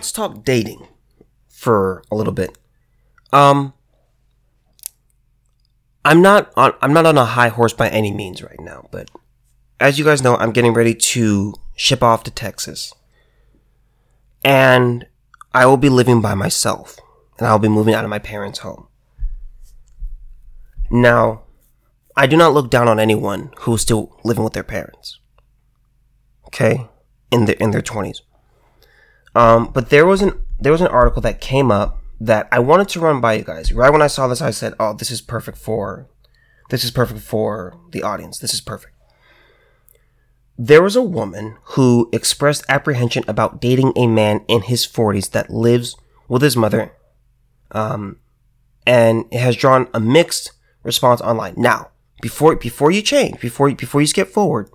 let's talk dating for a little bit. Um, I'm not on I'm not on a high horse by any means right now, but as you guys know, I'm getting ready to ship off to Texas. And I will be living by myself, and I'll be moving out of my parents' home. Now, I do not look down on anyone who is still living with their parents. Okay? In their in their 20s. Um, but there was an there was an article that came up that I wanted to run by you guys. Right when I saw this, I said, "Oh, this is perfect for this is perfect for the audience. This is perfect." There was a woman who expressed apprehension about dating a man in his 40s that lives with his mother, um, and it has drawn a mixed response online. Now, before before you change, before before you skip forward,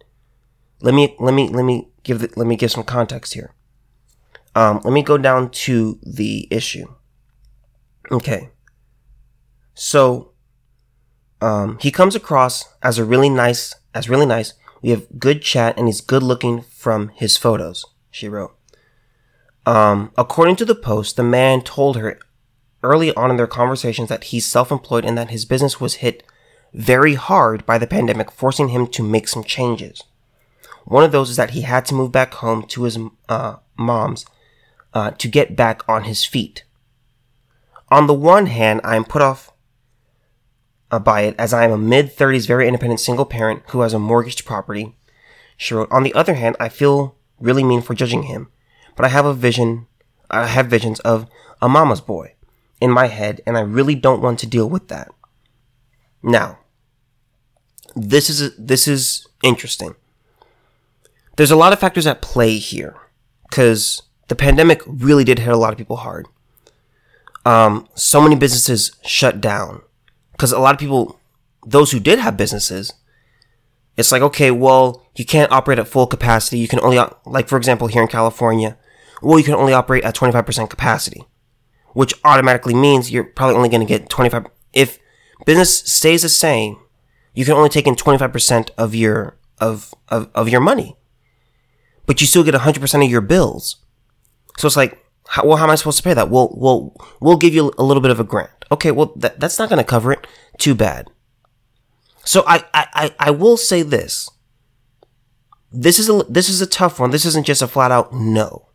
let me let me let me give the, let me give some context here. Um, let me go down to the issue. Okay. So, um, he comes across as a really nice, as really nice. We have good chat and he's good looking from his photos, she wrote. Um, according to the post, the man told her early on in their conversations that he's self-employed and that his business was hit very hard by the pandemic, forcing him to make some changes. One of those is that he had to move back home to his uh, mom's uh, to get back on his feet. On the one hand, I am put off uh, by it as I am a mid 30s, very independent single parent who has a mortgaged property. She wrote, On the other hand, I feel really mean for judging him, but I have a vision, I have visions of a mama's boy in my head, and I really don't want to deal with that. Now, this is this is interesting. There's a lot of factors at play here, because the pandemic really did hit a lot of people hard. Um, so many businesses shut down because a lot of people, those who did have businesses, it's like, okay, well, you can't operate at full capacity. You can only, like, for example, here in California, well, you can only operate at 25% capacity, which automatically means you're probably only going to get 25. If business stays the same, you can only take in 25% of your, of, of, of your money, but you still get 100% of your bills. So it's like, how, well, how am I supposed to pay that? Well, we'll, we'll give you a little bit of a grant. Okay, well, that, that's not going to cover it. Too bad. So I, I, I will say this. This is a, this is a tough one. This isn't just a flat out no.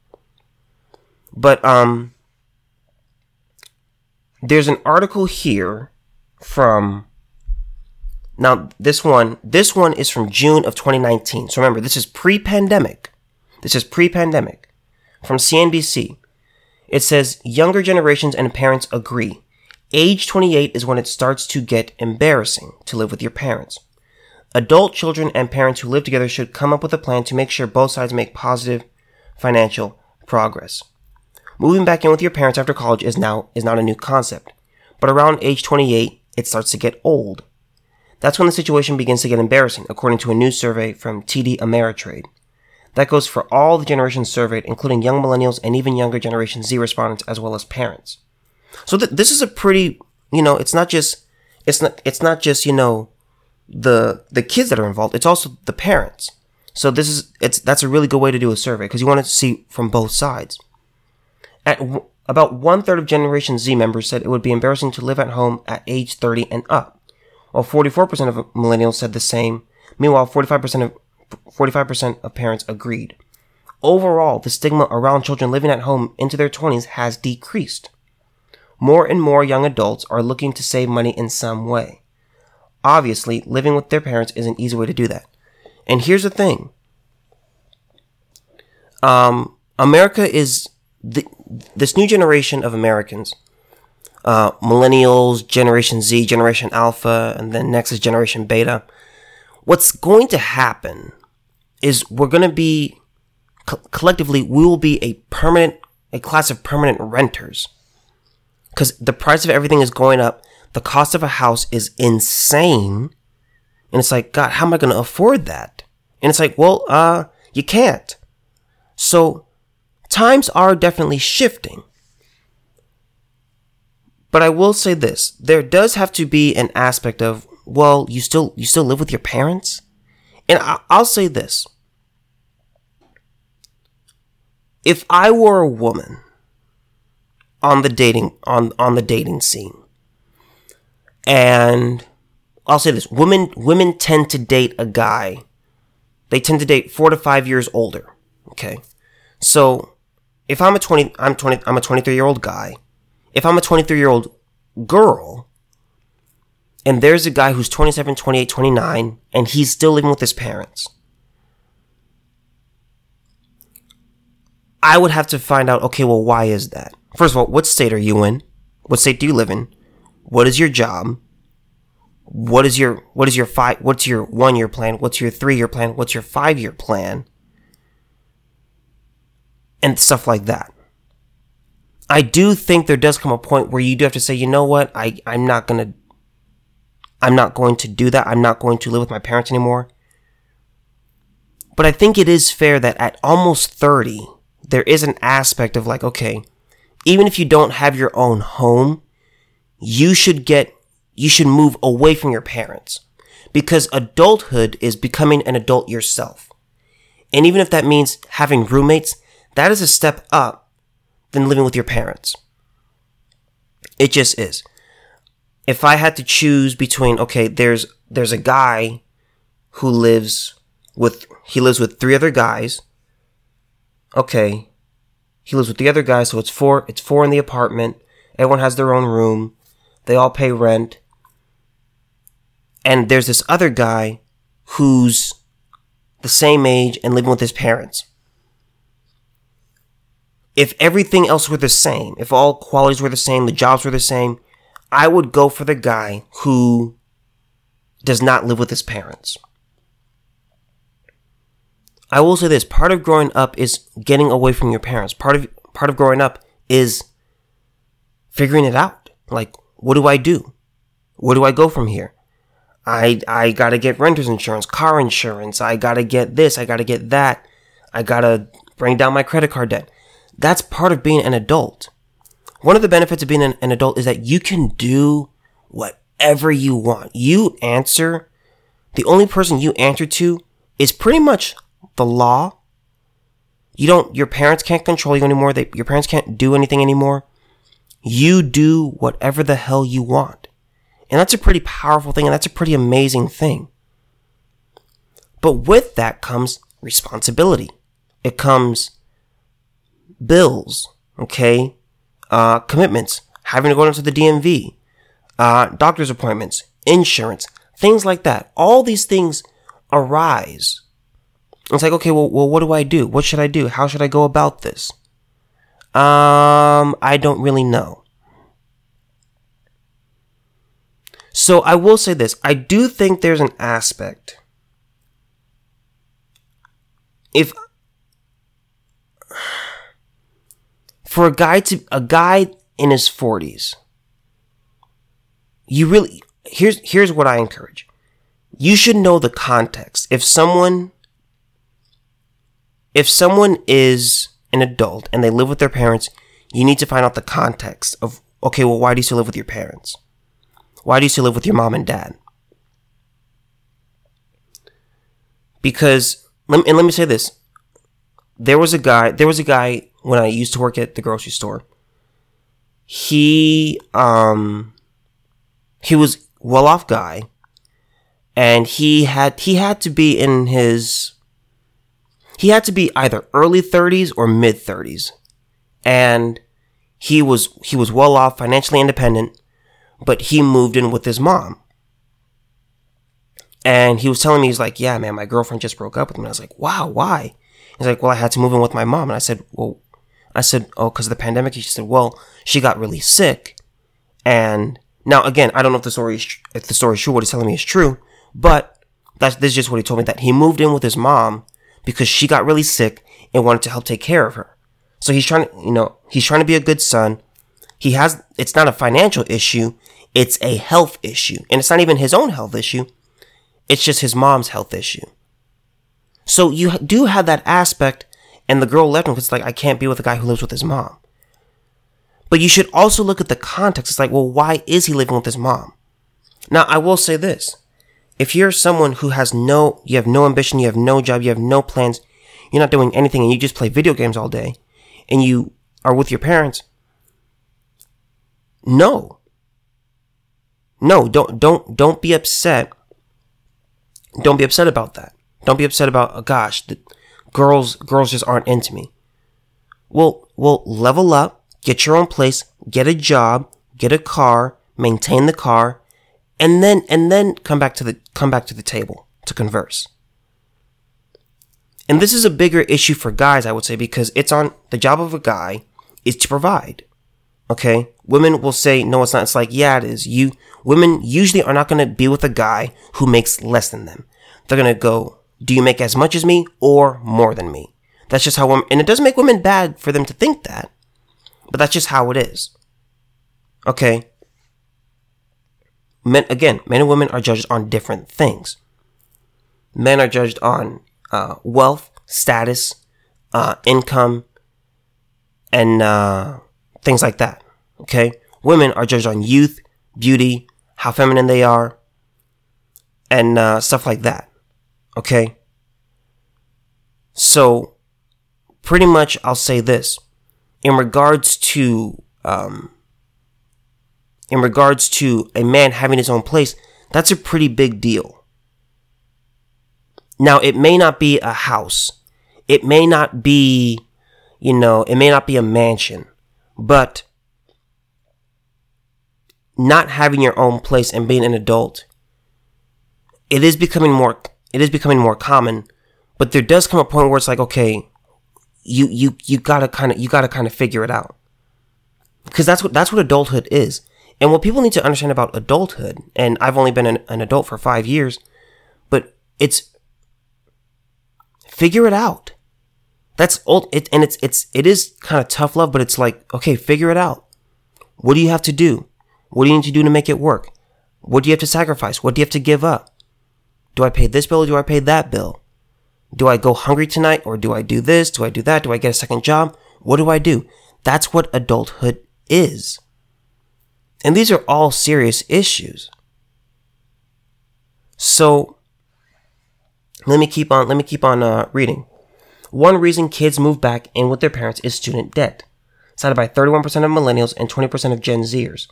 But, um, there's an article here from, now this one, this one is from June of 2019. So remember, this is pre-pandemic. This is pre-pandemic from CNBC. It says younger generations and parents agree. Age 28 is when it starts to get embarrassing to live with your parents. Adult children and parents who live together should come up with a plan to make sure both sides make positive financial progress. Moving back in with your parents after college is now is not a new concept, but around age 28 it starts to get old. That's when the situation begins to get embarrassing, according to a new survey from TD Ameritrade. That goes for all the generations surveyed, including young millennials and even younger Generation Z respondents, as well as parents. So th- this is a pretty, you know, it's not just, it's not, it's not just, you know, the the kids that are involved. It's also the parents. So this is, it's that's a really good way to do a survey because you want to see from both sides. At w- about one third of Generation Z members said it would be embarrassing to live at home at age 30 and up, while 44% of millennials said the same. Meanwhile, 45% of 45% of parents agreed. Overall, the stigma around children living at home into their 20s has decreased. More and more young adults are looking to save money in some way. Obviously, living with their parents is an easy way to do that. And here's the thing. Um, America is the, this new generation of Americans, uh, millennials, Generation Z, Generation Alpha, and then next is Generation Beta. What's going to happen is we're going to be co- collectively we will be a permanent a class of permanent renters. Because the price of everything is going up. The cost of a house is insane. And it's like god how am i going to afford that? And it's like well uh you can't. So times are definitely shifting. But i will say this. There does have to be an aspect of well you still you still live with your parents and I'll say this. If I were a woman on the dating on on the dating scene. And I'll say this, women women tend to date a guy. They tend to date 4 to 5 years older, okay? So, if I'm a 20 I'm 20 I'm a 23-year-old guy, if I'm a 23-year-old girl, and there's a guy who's 27, 28, 29, and he's still living with his parents. I would have to find out, okay, well, why is that? First of all, what state are you in? What state do you live in? What is your job? What is your what is your five what's your one year plan? What's your three year plan? What's your five year plan? And stuff like that. I do think there does come a point where you do have to say, you know what, I, I'm not gonna I'm not going to do that. I'm not going to live with my parents anymore. But I think it is fair that at almost 30, there is an aspect of like, okay, even if you don't have your own home, you should get, you should move away from your parents because adulthood is becoming an adult yourself. And even if that means having roommates, that is a step up than living with your parents. It just is. If I had to choose between, okay, there's, there's a guy who lives with, he lives with three other guys. Okay. He lives with the other guys, so it's four, it's four in the apartment. Everyone has their own room. They all pay rent. And there's this other guy who's the same age and living with his parents. If everything else were the same, if all qualities were the same, the jobs were the same, I would go for the guy who does not live with his parents. I will say this, part of growing up is getting away from your parents. Part of part of growing up is figuring it out. Like, what do I do? Where do I go from here? I I got to get renter's insurance, car insurance, I got to get this, I got to get that. I got to bring down my credit card debt. That's part of being an adult. One of the benefits of being an, an adult is that you can do whatever you want. You answer, the only person you answer to is pretty much the law. You don't, your parents can't control you anymore. They, your parents can't do anything anymore. You do whatever the hell you want. And that's a pretty powerful thing and that's a pretty amazing thing. But with that comes responsibility. It comes bills, okay? Uh, commitments, having to go into the DMV, uh, doctor's appointments, insurance, things like that. All these things arise it's like, okay, well, well, what do I do? What should I do? How should I go about this? Um, I don't really know. So I will say this. I do think there's an aspect. If for a guy to a guy in his 40s, you really here's here's what I encourage. You should know the context. If someone if someone is an adult and they live with their parents, you need to find out the context of, okay, well, why do you still live with your parents? Why do you still live with your mom and dad? Because, and let me say this. There was a guy, there was a guy when I used to work at the grocery store. He, um, he was well off guy and he had, he had to be in his he had to be either early 30s or mid 30s. And he was he was well off, financially independent, but he moved in with his mom. And he was telling me, he's like, yeah, man, my girlfriend just broke up with me. I was like, wow, why? He's like, well, I had to move in with my mom. And I said, well, I said, oh, because of the pandemic. He said, well, she got really sick. And now, again, I don't know if the story is, if the story is true. What he's telling me is true, but that's, this is just what he told me that he moved in with his mom because she got really sick and wanted to help take care of her. So he's trying to, you know, he's trying to be a good son. He has, it's not a financial issue. It's a health issue. And it's not even his own health issue. It's just his mom's health issue. So you do have that aspect and the girl left him because like, I can't be with a guy who lives with his mom. But you should also look at the context. It's like, well, why is he living with his mom? Now, I will say this if you're someone who has no, you have no ambition, you have no job, you have no plans, you're not doing anything and you just play video games all day and you are with your parents, No. No, don't don't don't be upset. Don't be upset about that. Don't be upset about oh, gosh, the girls girls just aren't into me. Well, well, level up, get your own place, get a job, get a car, maintain the car, and then and then come back to the come back to the table to converse. And this is a bigger issue for guys, I would say, because it's on the job of a guy is to provide. Okay? Women will say, no, it's not. It's like, yeah, it is. You, women usually are not going to be with a guy who makes less than them. They're going to go, do you make as much as me or more than me? That's just how women, and it doesn't make women bad for them to think that, but that's just how it is. Okay? Men, again, men and women are judged on different things. Men are judged on uh, wealth, status, uh, income, and uh, things like that. Okay? Women are judged on youth, beauty, how feminine they are, and uh, stuff like that. Okay? So, pretty much, I'll say this. In regards to, um, in regards to a man having his own place, that's a pretty big deal. Now, it may not be a house. It may not be, you know, it may not be a mansion, but not having your own place and being an adult, it is becoming more, it is becoming more common, but there does come a point where it's like, okay, you, you, you gotta kind of, you gotta kind of figure it out. Cause that's what, that's what adulthood is. And what people need to understand about adulthood, and I've only been an, an adult for five years, but it's figure it out. That's old. It, and it's, it's, it is kind of tough love, but it's like, okay, figure it out. What do you have to do? What do you need to do to make it work? What do you have to sacrifice? What do you have to give up? Do I pay this bill or do I pay that bill? Do I go hungry tonight or do I do this? Do I do that? Do I get a second job? What do I do? That's what adulthood is. And these are all serious issues. So let me keep on. Let me keep on uh, reading. One reason kids move back in with their parents is student debt, cited by 31% of millennials and 20% of Gen Zers.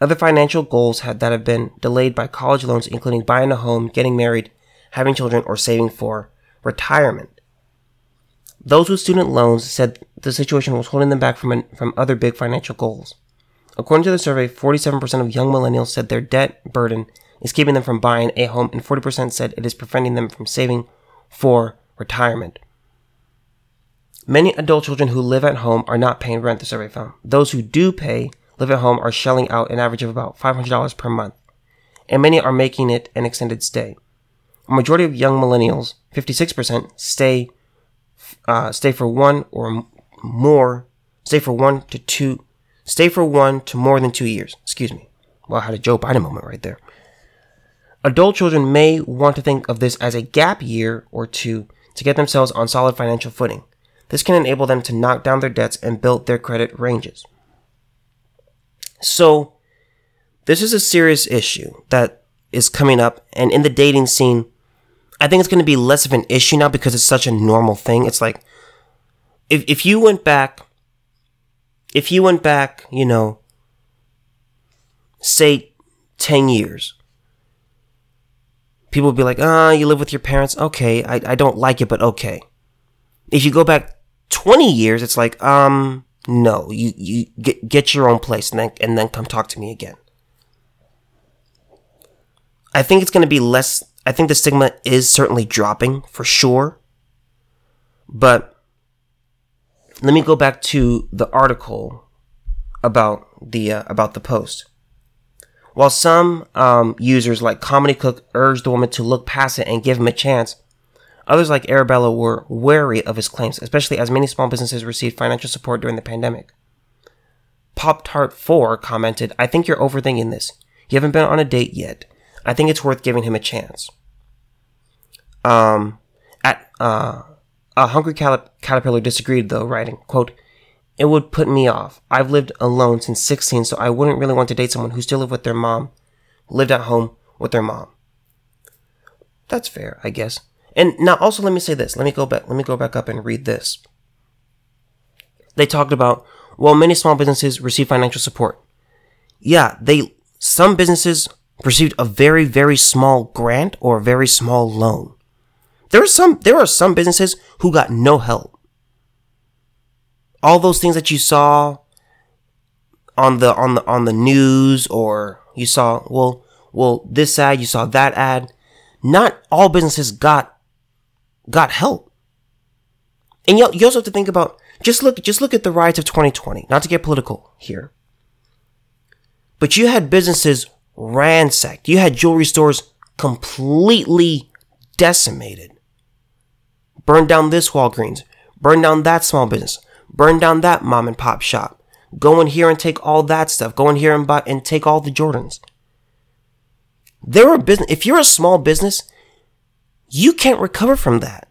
Other financial goals that have been delayed by college loans, including buying a home, getting married, having children, or saving for retirement. Those with student loans said the situation was holding them back from, from other big financial goals. According to the survey, 47% of young millennials said their debt burden is keeping them from buying a home, and 40% said it is preventing them from saving for retirement. Many adult children who live at home are not paying rent, the survey found. Those who do pay live at home are shelling out an average of about $500 per month, and many are making it an extended stay. A majority of young millennials, 56%, stay uh, stay for one or more, stay for one to two, stay for one to more than two years. Excuse me. Well, I had a Joe Biden moment right there. Adult children may want to think of this as a gap year or two to get themselves on solid financial footing. This can enable them to knock down their debts and build their credit ranges. So, this is a serious issue that is coming up, and in the dating scene, I think it's going to be less of an issue now because it's such a normal thing. It's like, if, if you went back, if you went back, you know, say 10 years, people would be like, ah, oh, you live with your parents. Okay, I, I don't like it, but okay. If you go back 20 years, it's like, um, no, you, you get, get your own place and then, and then come talk to me again. I think it's going to be less, I think the stigma is certainly dropping for sure. But let me go back to the article about the, uh, about the post. While some um, users like Comedy Cook urged the woman to look past it and give him a chance, others like Arabella were wary of his claims, especially as many small businesses received financial support during the pandemic. Pop Tart 4 commented, I think you're overthinking this. You haven't been on a date yet. I think it's worth giving him a chance. Um, at, uh, a hungry caterpillar disagreed though, writing, quote, it would put me off. I've lived alone since 16, so I wouldn't really want to date someone who still lived with their mom, lived at home with their mom. That's fair, I guess. And now also let me say this. Let me go back let me go back up and read this. They talked about well many small businesses receive financial support. yeah, they some businesses received a very very small grant or a very small loan. There are some there are some businesses who got no help. All those things that you saw on the on the on the news or you saw well well this ad you saw that ad not all businesses got got help and you, you also have to think about just look just look at the riots of 2020 not to get political here but you had businesses ransacked you had jewelry stores completely decimated burn down this walgreens burn down that small business burn down that mom and pop shop Go in here and take all that stuff. Go in here and buy and take all the Jordans. They're business. If you're a small business, you can't recover from that.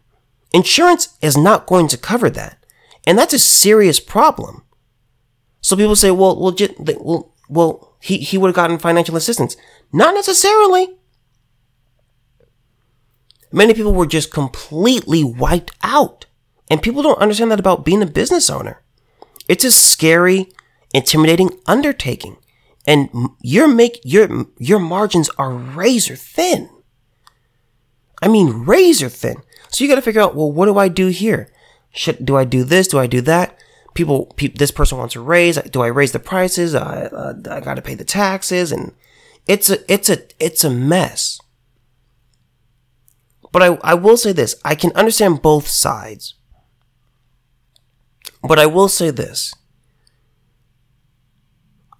Insurance is not going to cover that. And that's a serious problem. So people say, well, well, well, well he, he would have gotten financial assistance. Not necessarily. Many people were just completely wiped out. And people don't understand that about being a business owner. It's a scary, intimidating undertaking. And your make your your margins are razor thin. I mean razor thin. So you got to figure out, well, what do I do here? Should do I do this? Do I do that? People, pe- this person wants to raise. Do I raise the prices? Uh, uh, I got to pay the taxes, and it's a it's a it's a mess. But I, I will say this I can understand both sides. But I will say this.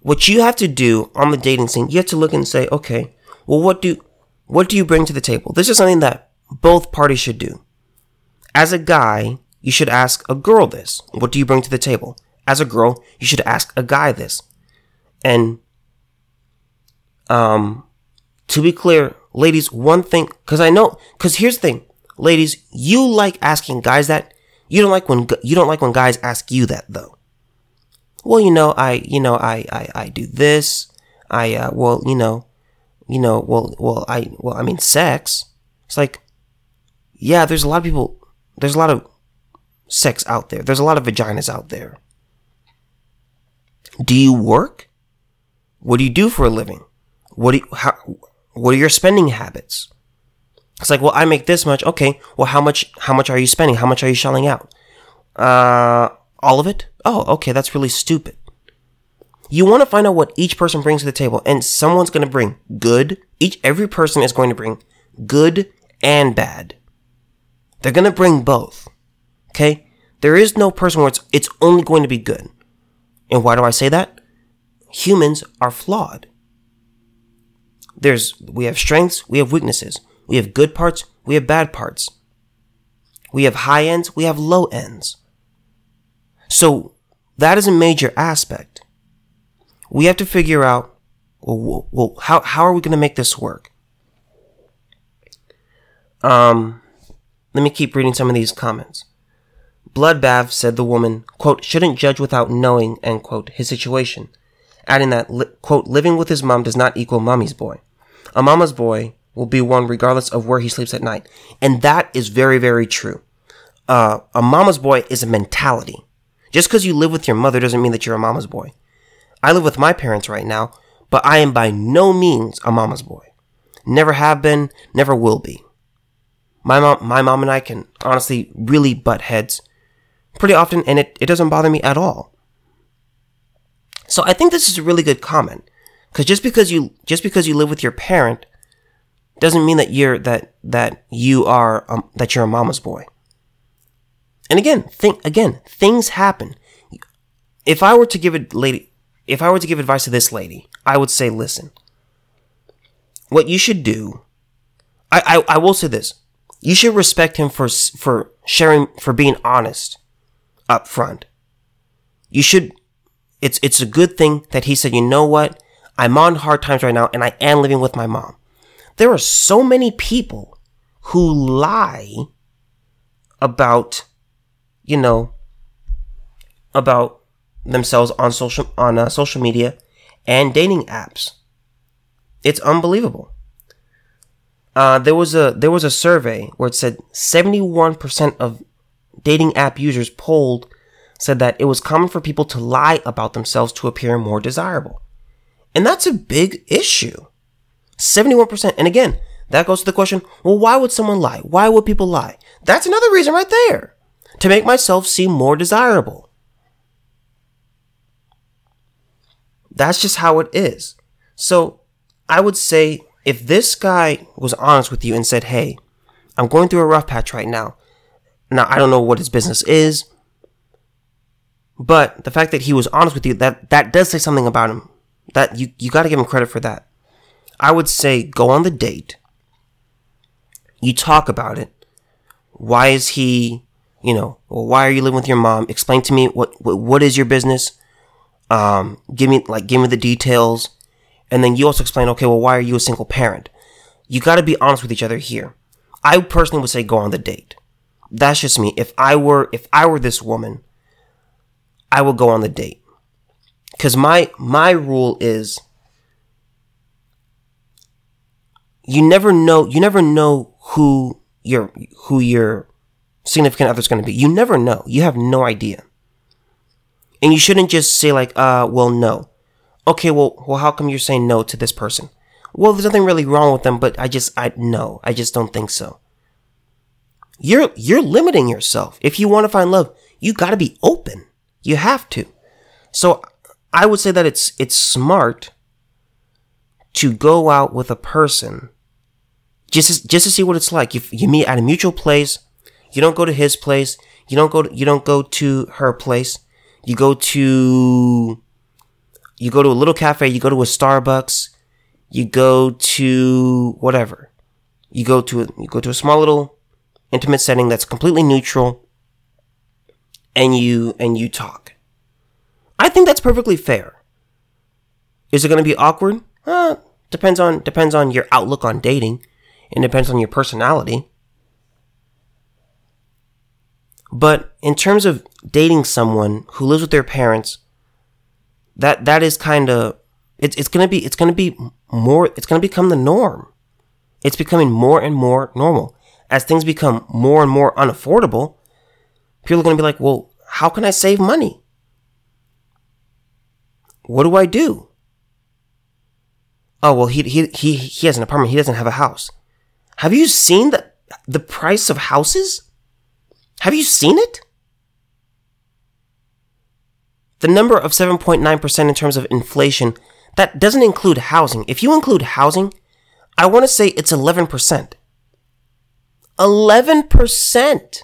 What you have to do on the dating scene, you have to look and say, okay, well, what do, what do you bring to the table? This is something that both parties should do. As a guy, you should ask a girl this. What do you bring to the table? As a girl, you should ask a guy this. And, um, to be clear, ladies, one thing, cause I know, cause here's the thing, ladies, you like asking guys that, you don't like when you don't like when guys ask you that though. Well, you know, I you know I I, I do this. I uh, well you know, you know well well I well I mean sex. It's like, yeah, there's a lot of people. There's a lot of sex out there. There's a lot of vaginas out there. Do you work? What do you do for a living? What do you, how, what are your spending habits? It's like, well, I make this much. Okay. Well, how much, how much are you spending? How much are you shelling out? Uh, all of it? Oh, okay. That's really stupid. You want to find out what each person brings to the table and someone's going to bring good. Each, every person is going to bring good and bad. They're going to bring both. Okay. There is no person where it's, it's only going to be good. And why do I say that? Humans are flawed. There's, we have strengths, we have weaknesses. We have good parts, we have bad parts. We have high ends, we have low ends. So that is a major aspect. We have to figure out, well, well how, how are we going to make this work? Um, let me keep reading some of these comments. Bloodbath said the woman, quote, shouldn't judge without knowing, end quote, his situation, adding that, li- quote, living with his mom does not equal mommy's boy. A mama's boy will be one regardless of where he sleeps at night. And that is very, very true. Uh, a mama's boy is a mentality. Just because you live with your mother doesn't mean that you're a mama's boy. I live with my parents right now, but I am by no means a mama's boy. Never have been, never will be. My mom, my mom and I can honestly really butt heads pretty often, and it, it doesn't bother me at all. So I think this is a really good comment. Cause just because you, just because you live with your parent doesn't mean that you're that that you are um, that you're a mama's boy. And again, think again, things happen. If I were to give a lady, if I were to give advice to this lady, I would say, listen. What you should do, I, I, I will say this: you should respect him for for sharing, for being honest, up front. You should. It's it's a good thing that he said, you know what, I'm on hard times right now, and I am living with my mom. There are so many people who lie about, you know, about themselves on social on uh, social media and dating apps. It's unbelievable. Uh, there was a there was a survey where it said 71% of dating app users polled said that it was common for people to lie about themselves to appear more desirable. And that's a big issue. 71%. And again, that goes to the question well, why would someone lie? Why would people lie? That's another reason right there to make myself seem more desirable. That's just how it is. So I would say if this guy was honest with you and said, hey, I'm going through a rough patch right now. Now, I don't know what his business is, but the fact that he was honest with you, that, that does say something about him. That you, you got to give him credit for that. I would say go on the date. You talk about it. Why is he, you know, well, why are you living with your mom? Explain to me what, what, what is your business? Um, give me, like, give me the details. And then you also explain, okay, well, why are you a single parent? You got to be honest with each other here. I personally would say go on the date. That's just me. If I were, if I were this woman, I would go on the date. Cause my, my rule is you never know, you never know who your, who your significant other is going to be. You never know. You have no idea. And you shouldn't just say like, uh, well, no. Okay, well, well, how come you're saying no to this person? Well, there's nothing really wrong with them, but I just, I, no, I just don't think so. You're, you're limiting yourself. If you want to find love, you gotta be open. You have to. So I would say that it's, it's smart to go out with a person just to, just to see what it's like. You, you meet at a mutual place. You don't go to his place. You don't go to, you don't go to her place. You go to, you go to a little cafe. You go to a Starbucks. You go to whatever. You go to a, you go to a small little intimate setting that's completely neutral and you and you talk. I think that's perfectly fair. Is it going to be awkward? Uh, depends on depends on your outlook on dating. and depends on your personality. But in terms of dating someone who lives with their parents, that that is kind of it's it's gonna be it's gonna be more it's gonna become the norm. It's becoming more and more normal as things become more and more unaffordable. People are gonna be like, well, how can I save money? What do I do? Oh well, he he he he has an apartment. He doesn't have a house. Have you seen the the price of houses? Have you seen it? The number of 7.9% in terms of inflation, that doesn't include housing. If you include housing, I want to say it's 11%. 11%!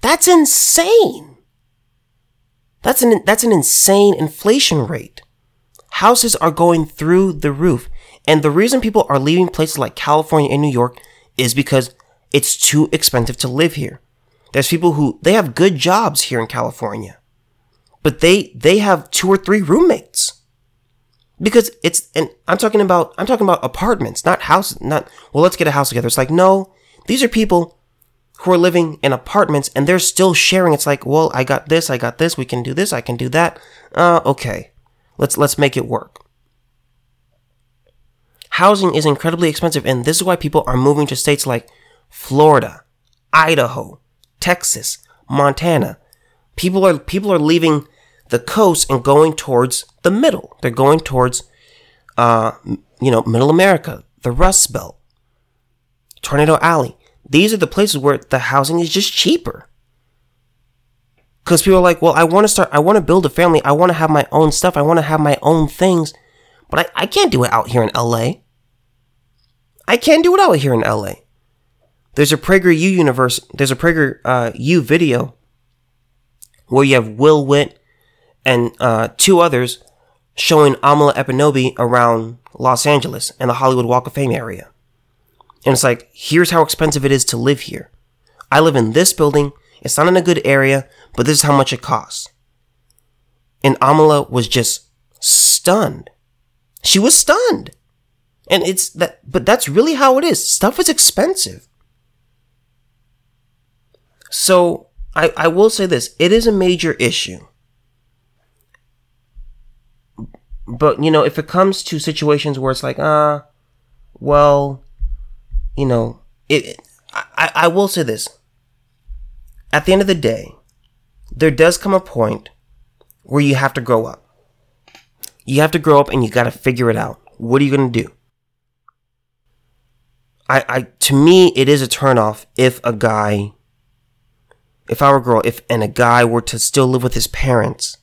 That's insane! That's an, that's an insane inflation rate. Houses are going through the roof. And the reason people are leaving places like California and New York is because it's too expensive to live here. There's people who they have good jobs here in California, but they they have two or three roommates because it's and I'm talking about I'm talking about apartments, not houses. Not well, let's get a house together. It's like no, these are people who are living in apartments and they're still sharing. It's like well, I got this, I got this, we can do this, I can do that. Uh, okay, let's let's make it work. Housing is incredibly expensive, and this is why people are moving to states like Florida, Idaho, Texas, Montana. People are people are leaving the coast and going towards the middle. They're going towards uh, you know, middle America, the Rust Belt, Tornado Alley. These are the places where the housing is just cheaper. Because people are like, well, I want to start, I want to build a family, I want to have my own stuff, I want to have my own things, but I, I can't do it out here in LA. I can't do it out here in LA. There's a PragerU universe. There's a Prager uh, U video where you have Will Witt and uh, two others showing Amala Ekpunobi around Los Angeles and the Hollywood Walk of Fame area. And it's like, here's how expensive it is to live here. I live in this building. It's not in a good area, but this is how much it costs. And Amala was just stunned. She was stunned. And it's that, but that's really how it is. Stuff is expensive. So I, I will say this it is a major issue. But, you know, if it comes to situations where it's like, ah, uh, well, you know, it, I, I will say this. At the end of the day, there does come a point where you have to grow up. You have to grow up and you got to figure it out. What are you going to do? I, I, to me, it is a turnoff if a guy, if I were a girl, if, and a guy were to still live with his parents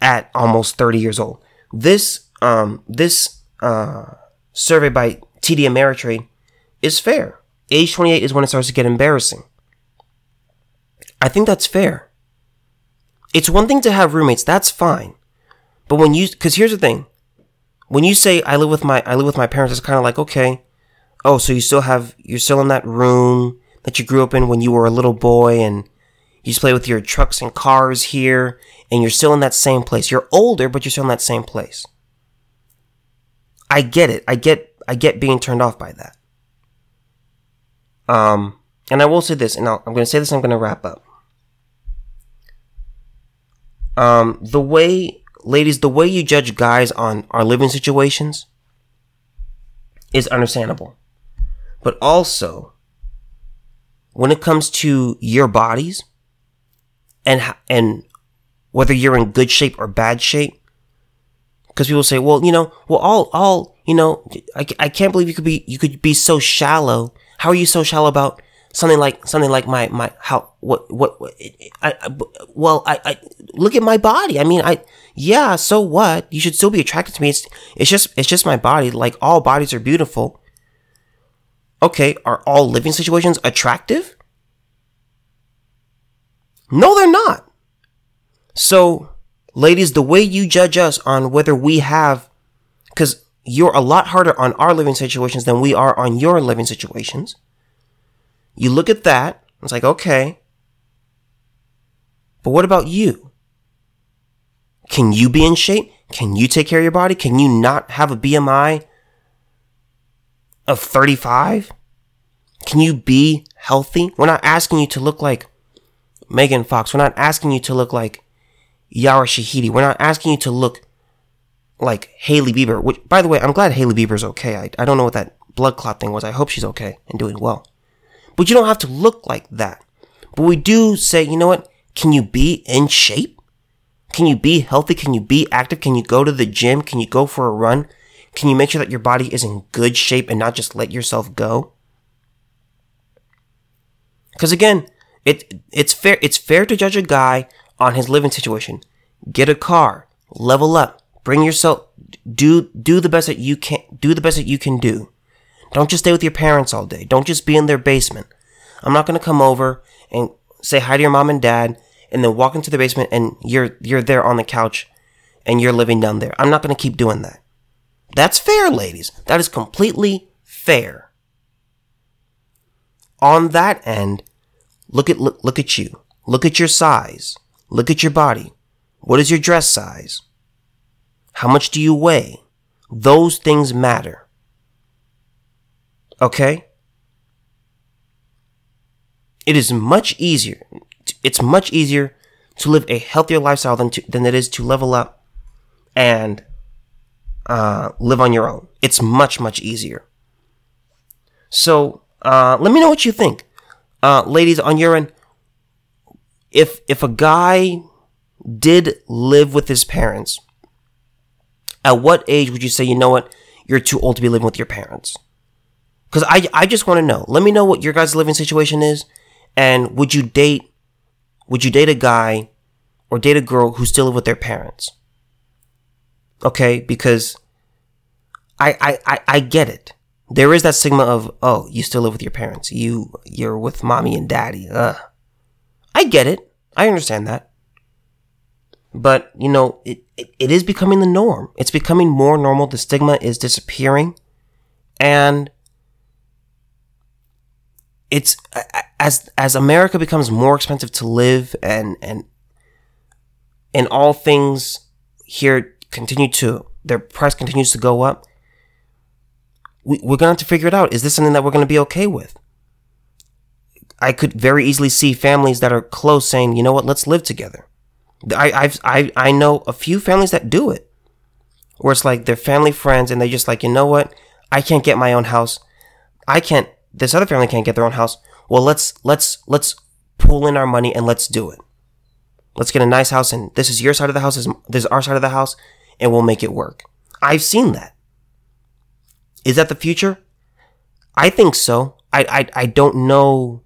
at almost 30 years old. This, um, this, uh, survey by TD Ameritrade is fair. Age 28 is when it starts to get embarrassing. I think that's fair. It's one thing to have roommates, that's fine. But when you, cause here's the thing. When you say I live with my, I live with my parents, it's kind of like, okay. Oh, so you still have, you're still in that room that you grew up in when you were a little boy and you just play with your trucks and cars here and you're still in that same place. You're older, but you're still in that same place. I get it. I get, I get being turned off by that. Um, and I will say this, and i am going to say this, I'm going to wrap up. Um, the way, ladies, the way you judge guys on our living situations is understandable. But also, when it comes to your bodies and, and whether you're in good shape or bad shape, because people say, well, you know, well, all, all, you know, I, I can't believe you could be, you could be so shallow. How are you so shallow about something like something like my my how what what, what I, I, well I, I look at my body. I mean i yeah so what? You should still be attracted to me. It's it's just it's just my body. Like all bodies are beautiful okay are all living situations attractive no they're not so ladies the way you judge us on whether we have because you're a lot harder on our living situations than we are on your living situations you look at that, it's like, okay. But what about you? Can you be in shape? Can you take care of your body? Can you not have a BMI of 35? Can you be healthy? We're not asking you to look like Megan Fox. We're not asking you to look like Yara Shahidi. We're not asking you to look like Hailey Bieber. Which, by the way, I'm glad Hailey Bieber's okay. I, I don't know what that blood clot thing was. I hope she's okay and doing well. But you don't have to look like that. But we do say, you know what? Can you be in shape? Can you be healthy? Can you be active? Can you go to the gym? Can you go for a run? Can you make sure that your body is in good shape and not just let yourself go? Because again, it it's fair it's fair to judge a guy on his living situation. Get a car, level up, bring yourself do do the best that you can do the best that you can do. Don't just stay with your parents all day. Don't just be in their basement. I'm not going to come over and say hi to your mom and dad and then walk into the basement and you're you're there on the couch and you're living down there. I'm not going to keep doing that. That's fair, ladies. That is completely fair. On that end, look at look, look at you. Look at your size. Look at your body. What is your dress size? How much do you weigh? Those things matter. Okay? It is much easier. It's much easier to live a healthier lifestyle than to, than it is to level up and uh, live on your own. It's much much easier. So uh, let me know what you think, uh, ladies on your end. If if a guy did live with his parents, at what age would you say you know what you're too old to be living with your parents? Because I, I just want to know. Let me know what your guys' living situation is. And would you date, would you date a guy or date a girl who still live with their parents? Okay. Because I, I, I, I get it. There is that stigma of, oh, you still live with your parents. You, you're with mommy and daddy. Ugh. I get it. I understand that. But, you know, it, it, it is becoming the norm. It's becoming more normal. The stigma is disappearing. And it's as as America becomes more expensive to live and and and all things here continue to their price continues to go up. We, we're gonna have to figure it out. Is this something that we're gonna be okay with? I could very easily see families that are close saying, you know what, let's live together. I I've, I I know a few families that do it, where it's like they're family friends and they're just like, you know what, I can't get my own house. I can't this other family can't get their own house. Well, let's let's let's pool in our money and let's do it. Let's get a nice house and this is your side of the house, this is our side of the house, and we'll make it work. I've seen that. Is that the future? I think so. I, I, I don't know.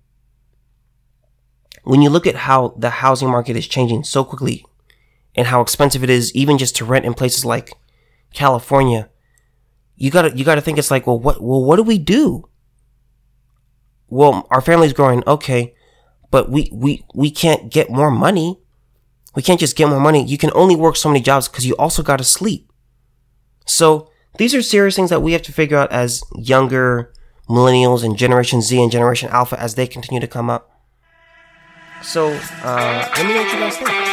When you look at how the housing market is changing so quickly and how expensive it is, even just to rent in places like California, you gotta, you gotta think it's like, well, what, well, what do we do? Well, our family's growing. Okay. But we, we, we can't get more money. We can't just get more money. You can only work so many jobs because you also gotta sleep. So these are serious things that we have to figure out as younger millennials and Generation Z and Generation Alpha as they continue to come up. So, uh, let me know what you guys think.